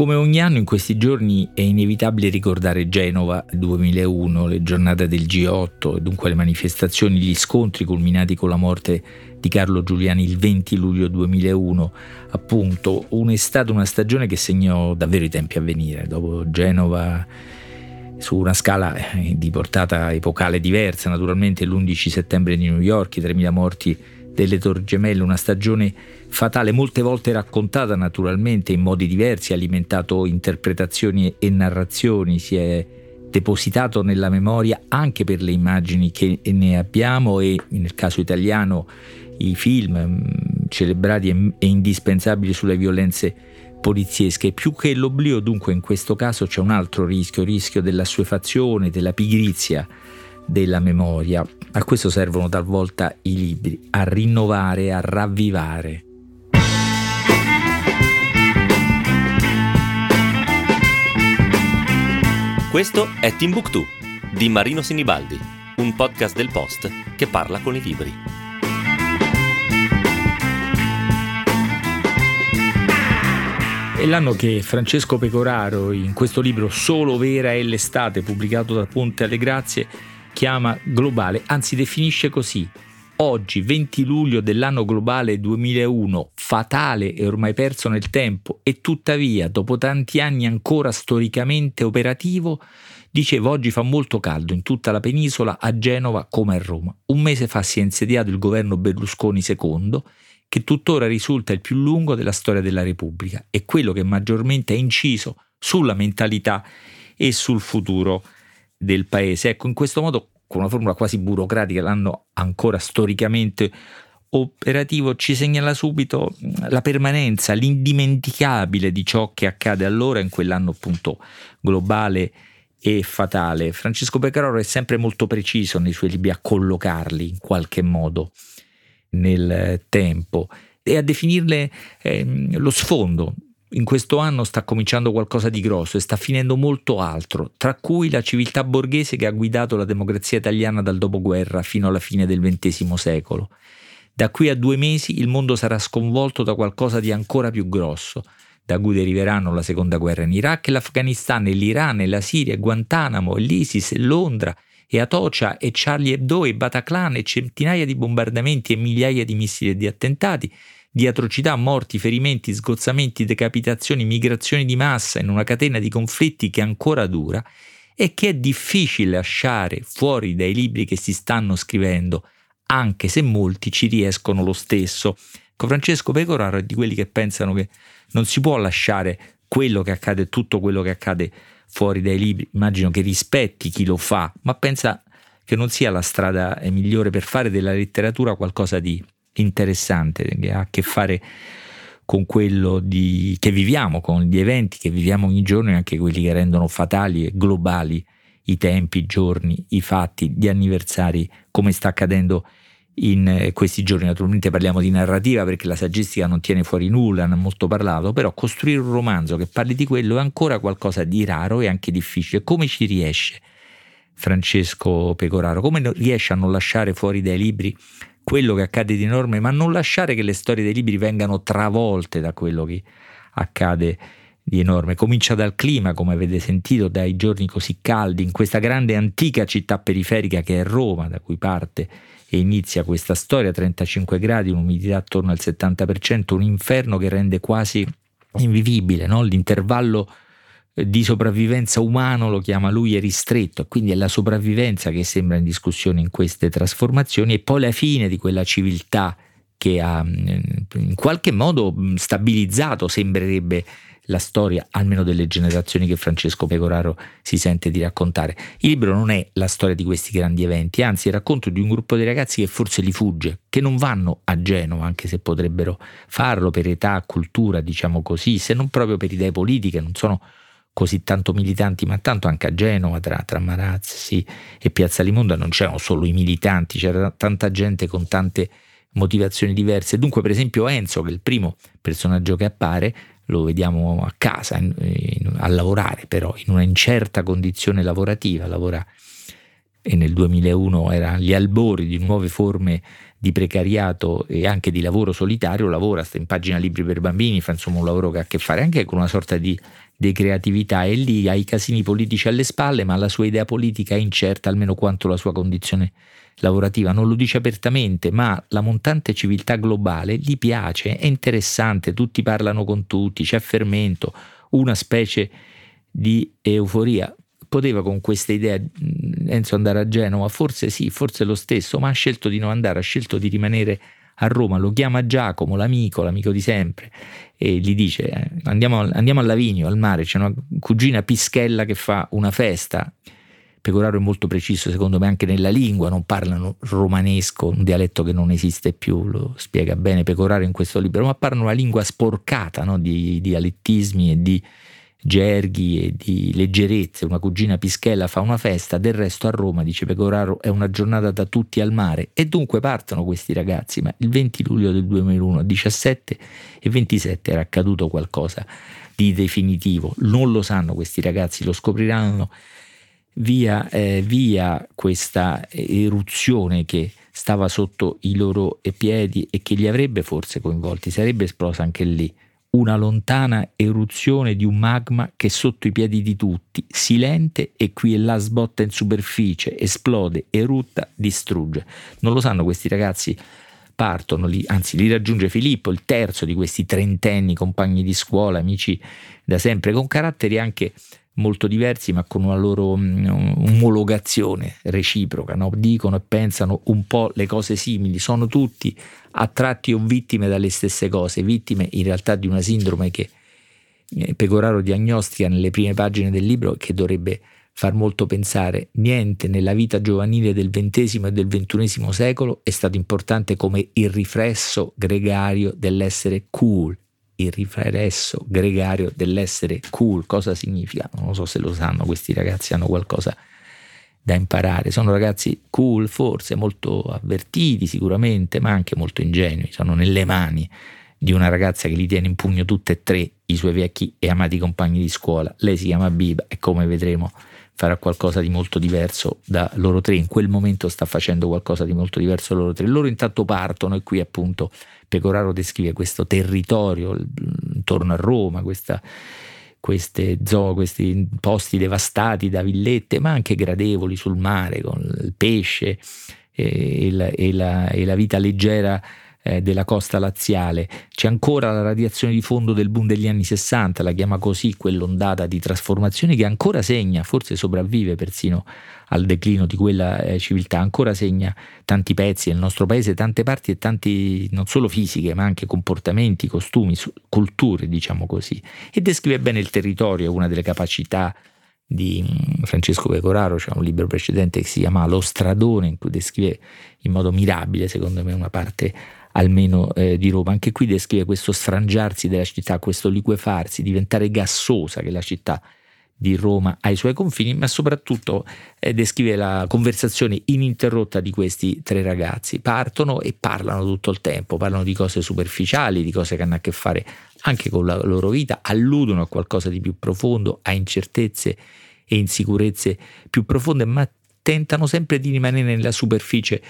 Come ogni anno in questi giorni è inevitabile ricordare Genova 2001, le giornate del G8 e dunque le manifestazioni, gli scontri culminati con la morte di Carlo Giuliani il 20 luglio 2001, appunto un'estate, una stagione che segnò davvero i tempi a venire, dopo Genova su una scala eh, di portata epocale diversa, naturalmente l'11 settembre di New York, i 3.000 morti delle Torri Gemelle, una stagione fatale, molte volte raccontata naturalmente in modi diversi, ha alimentato interpretazioni e narrazioni, si è depositato nella memoria anche per le immagini che ne abbiamo e nel caso italiano i film mm, celebrati e indispensabili sulle violenze poliziesche. Più che l'oblio dunque in questo caso c'è un altro rischio, il rischio della suefazione, della pigrizia della memoria. A questo servono talvolta i libri, a rinnovare, a ravvivare. Questo è Timbuktu di Marino Sinibaldi, un podcast del Post che parla con i libri. È l'anno che Francesco Pecoraro, in questo libro Solo vera è l'estate, pubblicato da Ponte alle Grazie, chiama globale, anzi definisce così. Oggi, 20 luglio dell'anno globale 2001, fatale e ormai perso nel tempo, e tuttavia, dopo tanti anni ancora storicamente operativo, dicevo oggi fa molto caldo in tutta la penisola, a Genova come a Roma. Un mese fa si è insediato il governo Berlusconi II, che tuttora risulta il più lungo della storia della Repubblica e quello che maggiormente ha inciso sulla mentalità e sul futuro del paese. Ecco, in questo modo, con una formula quasi burocratica, l'anno ancora storicamente operativo ci segnala subito la permanenza, l'indimenticabile di ciò che accade allora in quell'anno appunto globale e fatale. Francesco Pecoraro è sempre molto preciso nei suoi libri a collocarli in qualche modo nel tempo e a definirle eh, lo sfondo in questo anno sta cominciando qualcosa di grosso e sta finendo molto altro, tra cui la civiltà borghese che ha guidato la democrazia italiana dal dopoguerra fino alla fine del XX secolo. Da qui a due mesi il mondo sarà sconvolto da qualcosa di ancora più grosso, da cui deriveranno la seconda guerra in Iraq e l'Afghanistan e l'Iran e la Siria e Guantanamo e l'ISIS e Londra e Atocha e Charlie Hebdo e Bataclan e centinaia di bombardamenti e migliaia di missili e di attentati di atrocità, morti, ferimenti, sgozzamenti, decapitazioni, migrazioni di massa in una catena di conflitti che ancora dura e che è difficile lasciare fuori dai libri che si stanno scrivendo, anche se molti ci riescono lo stesso. Ecco, Francesco Pecoraro è di quelli che pensano che non si può lasciare quello che accade, tutto quello che accade fuori dai libri. Immagino che rispetti chi lo fa, ma pensa che non sia la strada migliore per fare della letteratura qualcosa di interessante che ha a che fare con quello di, che viviamo, con gli eventi che viviamo ogni giorno e anche quelli che rendono fatali e globali i tempi, i giorni, i fatti, gli anniversari, come sta accadendo in eh, questi giorni. Naturalmente parliamo di narrativa perché la saggistica non tiene fuori nulla, ne ha molto parlato, però costruire un romanzo che parli di quello è ancora qualcosa di raro e anche difficile. Come ci riesce Francesco Pecoraro? Come riesce a non lasciare fuori dai libri quello che accade di enorme, ma non lasciare che le storie dei libri vengano travolte da quello che accade di enorme. Comincia dal clima, come avete sentito, dai giorni così caldi, in questa grande antica città periferica che è Roma, da cui parte e inizia questa storia, 35 gradi, un'umidità attorno al 70%, un inferno che rende quasi invivibile no? l'intervallo di sopravvivenza umano, lo chiama lui, è ristretto, quindi è la sopravvivenza che sembra in discussione in queste trasformazioni e poi la fine di quella civiltà che ha mm, in qualche modo mm, stabilizzato, sembrerebbe, la storia, almeno delle generazioni che Francesco Pecoraro si sente di raccontare. Il libro non è la storia di questi grandi eventi, anzi è il racconto di un gruppo di ragazzi che forse li fugge, che non vanno a Genova, anche se potrebbero farlo per età, cultura, diciamo così, se non proprio per idee politiche, non sono così tanto militanti, ma tanto anche a Genova, tra, tra Marazzi e Piazza Limonda non c'erano solo i militanti, c'era tanta gente con tante motivazioni diverse. Dunque, per esempio, Enzo, che è il primo personaggio che appare, lo vediamo a casa in, in, a lavorare, però in una incerta condizione lavorativa, lavora e nel 2001 era agli albori di nuove forme di precariato e anche di lavoro solitario, lavora, sta in pagina libri per bambini, fa insomma un lavoro che ha a che fare anche con una sorta di, di creatività e lì ha i casini politici alle spalle, ma la sua idea politica è incerta almeno quanto la sua condizione lavorativa, non lo dice apertamente, ma la montante civiltà globale gli piace, è interessante, tutti parlano con tutti, c'è fermento, una specie di euforia. Poteva con questa idea Enzo andare a Genova? Forse sì, forse lo stesso, ma ha scelto di non andare, ha scelto di rimanere a Roma, lo chiama Giacomo, l'amico, l'amico di sempre, e gli dice eh, andiamo, andiamo a Lavinio, al mare, c'è una cugina Pischella che fa una festa. Pecoraro è molto preciso secondo me anche nella lingua, non parlano romanesco, un dialetto che non esiste più, lo spiega bene Pecoraro in questo libro, ma parlano una lingua sporcata no? di dialettismi e di gerghi e di leggerezze. Una cugina Pischella fa una festa, del resto a Roma, dice Pecoraro, è una giornata da tutti al mare. E dunque partono questi ragazzi, ma il 20 luglio del 2001, 17 e 27 era accaduto qualcosa di definitivo. Non lo sanno questi ragazzi, lo scopriranno via, eh, via questa eruzione che stava sotto i loro piedi e che li avrebbe forse coinvolti, sarebbe esplosa anche lì una lontana eruzione di un magma che sotto i piedi di tutti, silente e qui e là sbotta in superficie, esplode, erutta, distrugge. Non lo sanno questi ragazzi, partono, li, anzi li raggiunge Filippo, il terzo di questi trentenni compagni di scuola, amici da sempre, con caratteri anche molto diversi ma con una loro um, omologazione reciproca, no? dicono e pensano un po' le cose simili, sono tutti attratti o vittime dalle stesse cose, vittime in realtà di una sindrome che eh, Pecoraro diagnostica nelle prime pagine del libro che dovrebbe far molto pensare, niente nella vita giovanile del XX e del XXI secolo è stato importante come il riflesso gregario dell'essere cool, il riflesso gregario dell'essere cool. Cosa significa? Non lo so se lo sanno, questi ragazzi hanno qualcosa da imparare. Sono ragazzi cool, forse molto avvertiti sicuramente, ma anche molto ingenui. Sono nelle mani di una ragazza che li tiene in pugno tutte e tre i suoi vecchi e amati compagni di scuola. Lei si chiama Biba e come vedremo farà qualcosa di molto diverso da loro tre. In quel momento sta facendo qualcosa di molto diverso da loro tre. Loro intanto partono e qui appunto Pecoraro descrive questo territorio intorno a Roma, questa, queste zoo, questi posti devastati da villette, ma anche gradevoli sul mare, con il pesce e, la, e, la, e la vita leggera eh, della costa laziale. C'è ancora la radiazione di fondo del boom degli anni 60, la chiama così quell'ondata di trasformazione che ancora segna, forse sopravvive persino al declino di quella eh, civiltà, ancora segna tanti pezzi nel nostro paese, tante parti e tanti non solo fisiche, ma anche comportamenti, costumi, culture, diciamo così. E descrive bene il territorio, una delle capacità di mm, Francesco Pecoraro, c'è un libro precedente che si chiama Lo stradone, in cui descrive in modo mirabile, secondo me, una parte almeno eh, di Roma. Anche qui descrive questo sfrangiarsi della città, questo liquefarsi, diventare gassosa che la città di Roma ai suoi confini, ma soprattutto eh, descrive la conversazione ininterrotta di questi tre ragazzi. Partono e parlano tutto il tempo, parlano di cose superficiali, di cose che hanno a che fare anche con la loro vita, alludono a qualcosa di più profondo, a incertezze e insicurezze più profonde, ma tentano sempre di rimanere nella superficie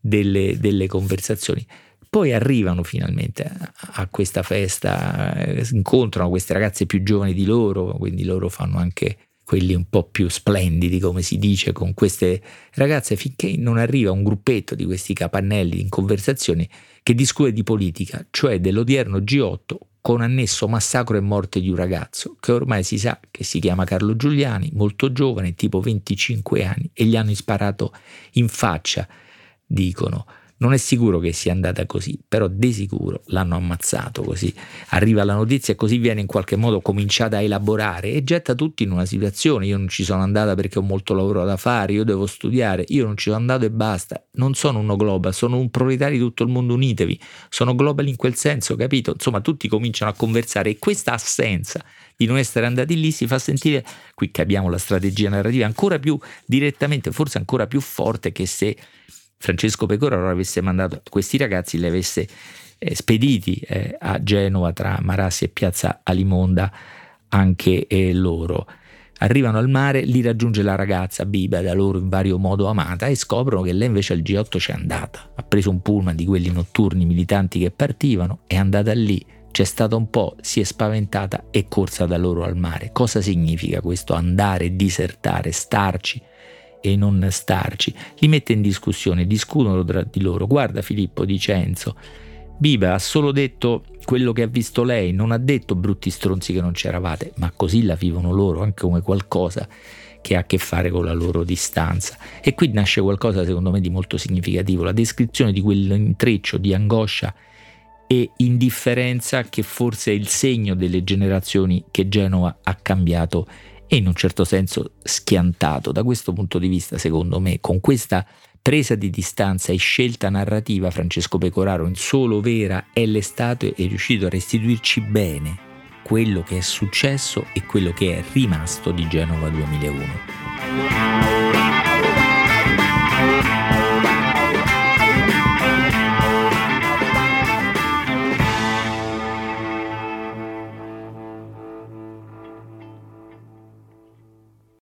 delle, delle conversazioni. Poi arrivano finalmente a questa festa, incontrano queste ragazze più giovani di loro, quindi loro fanno anche quelli un po' più splendidi, come si dice, con queste ragazze, finché non arriva un gruppetto di questi capannelli in conversazione che discute di politica, cioè dell'odierno G8 con annesso massacro e morte di un ragazzo che ormai si sa che si chiama Carlo Giuliani, molto giovane, tipo 25 anni, e gli hanno sparato in faccia, dicono. Non è sicuro che sia andata così, però di sicuro l'hanno ammazzato così. Arriva la notizia e così viene in qualche modo cominciata a elaborare e getta tutti in una situazione. Io non ci sono andata perché ho molto lavoro da fare, io devo studiare, io non ci sono andato e basta. Non sono uno global, sono un proletario di tutto il mondo, unitevi. Sono global in quel senso, capito? Insomma, tutti cominciano a conversare e questa assenza di non essere andati lì si fa sentire, qui capiamo la strategia narrativa, ancora più direttamente, forse ancora più forte che se Francesco Pecoraro avesse mandato questi ragazzi, li avesse eh, spediti eh, a Genova tra Marassi e Piazza Alimonda anche eh, loro. Arrivano al mare, li raggiunge la ragazza Biba, da loro in vario modo amata, e scoprono che lei invece al G8 c'è andata. Ha preso un pullman di quelli notturni militanti che partivano, è andata lì, c'è stata un po', si è spaventata e corsa da loro al mare. Cosa significa questo andare, disertare, starci e non starci? Li mette in discussione, discutono tra di loro. Guarda Filippo, dice Enzo, Biba ha solo detto quello che ha visto lei, non ha detto brutti stronzi che non c'eravate, ma così la vivono loro anche come qualcosa che ha a che fare con la loro distanza. E qui nasce qualcosa secondo me di molto significativo, la descrizione di quell'intreccio di angoscia e indifferenza che forse è il segno delle generazioni che Genova ha cambiato e in un certo senso schiantato. Da questo punto di vista, secondo me, con questa presa di distanza e scelta narrativa, Francesco Pecoraro in solo vera è l'estate è riuscito a restituirci bene quello che è successo e quello che è rimasto di Genova 2001.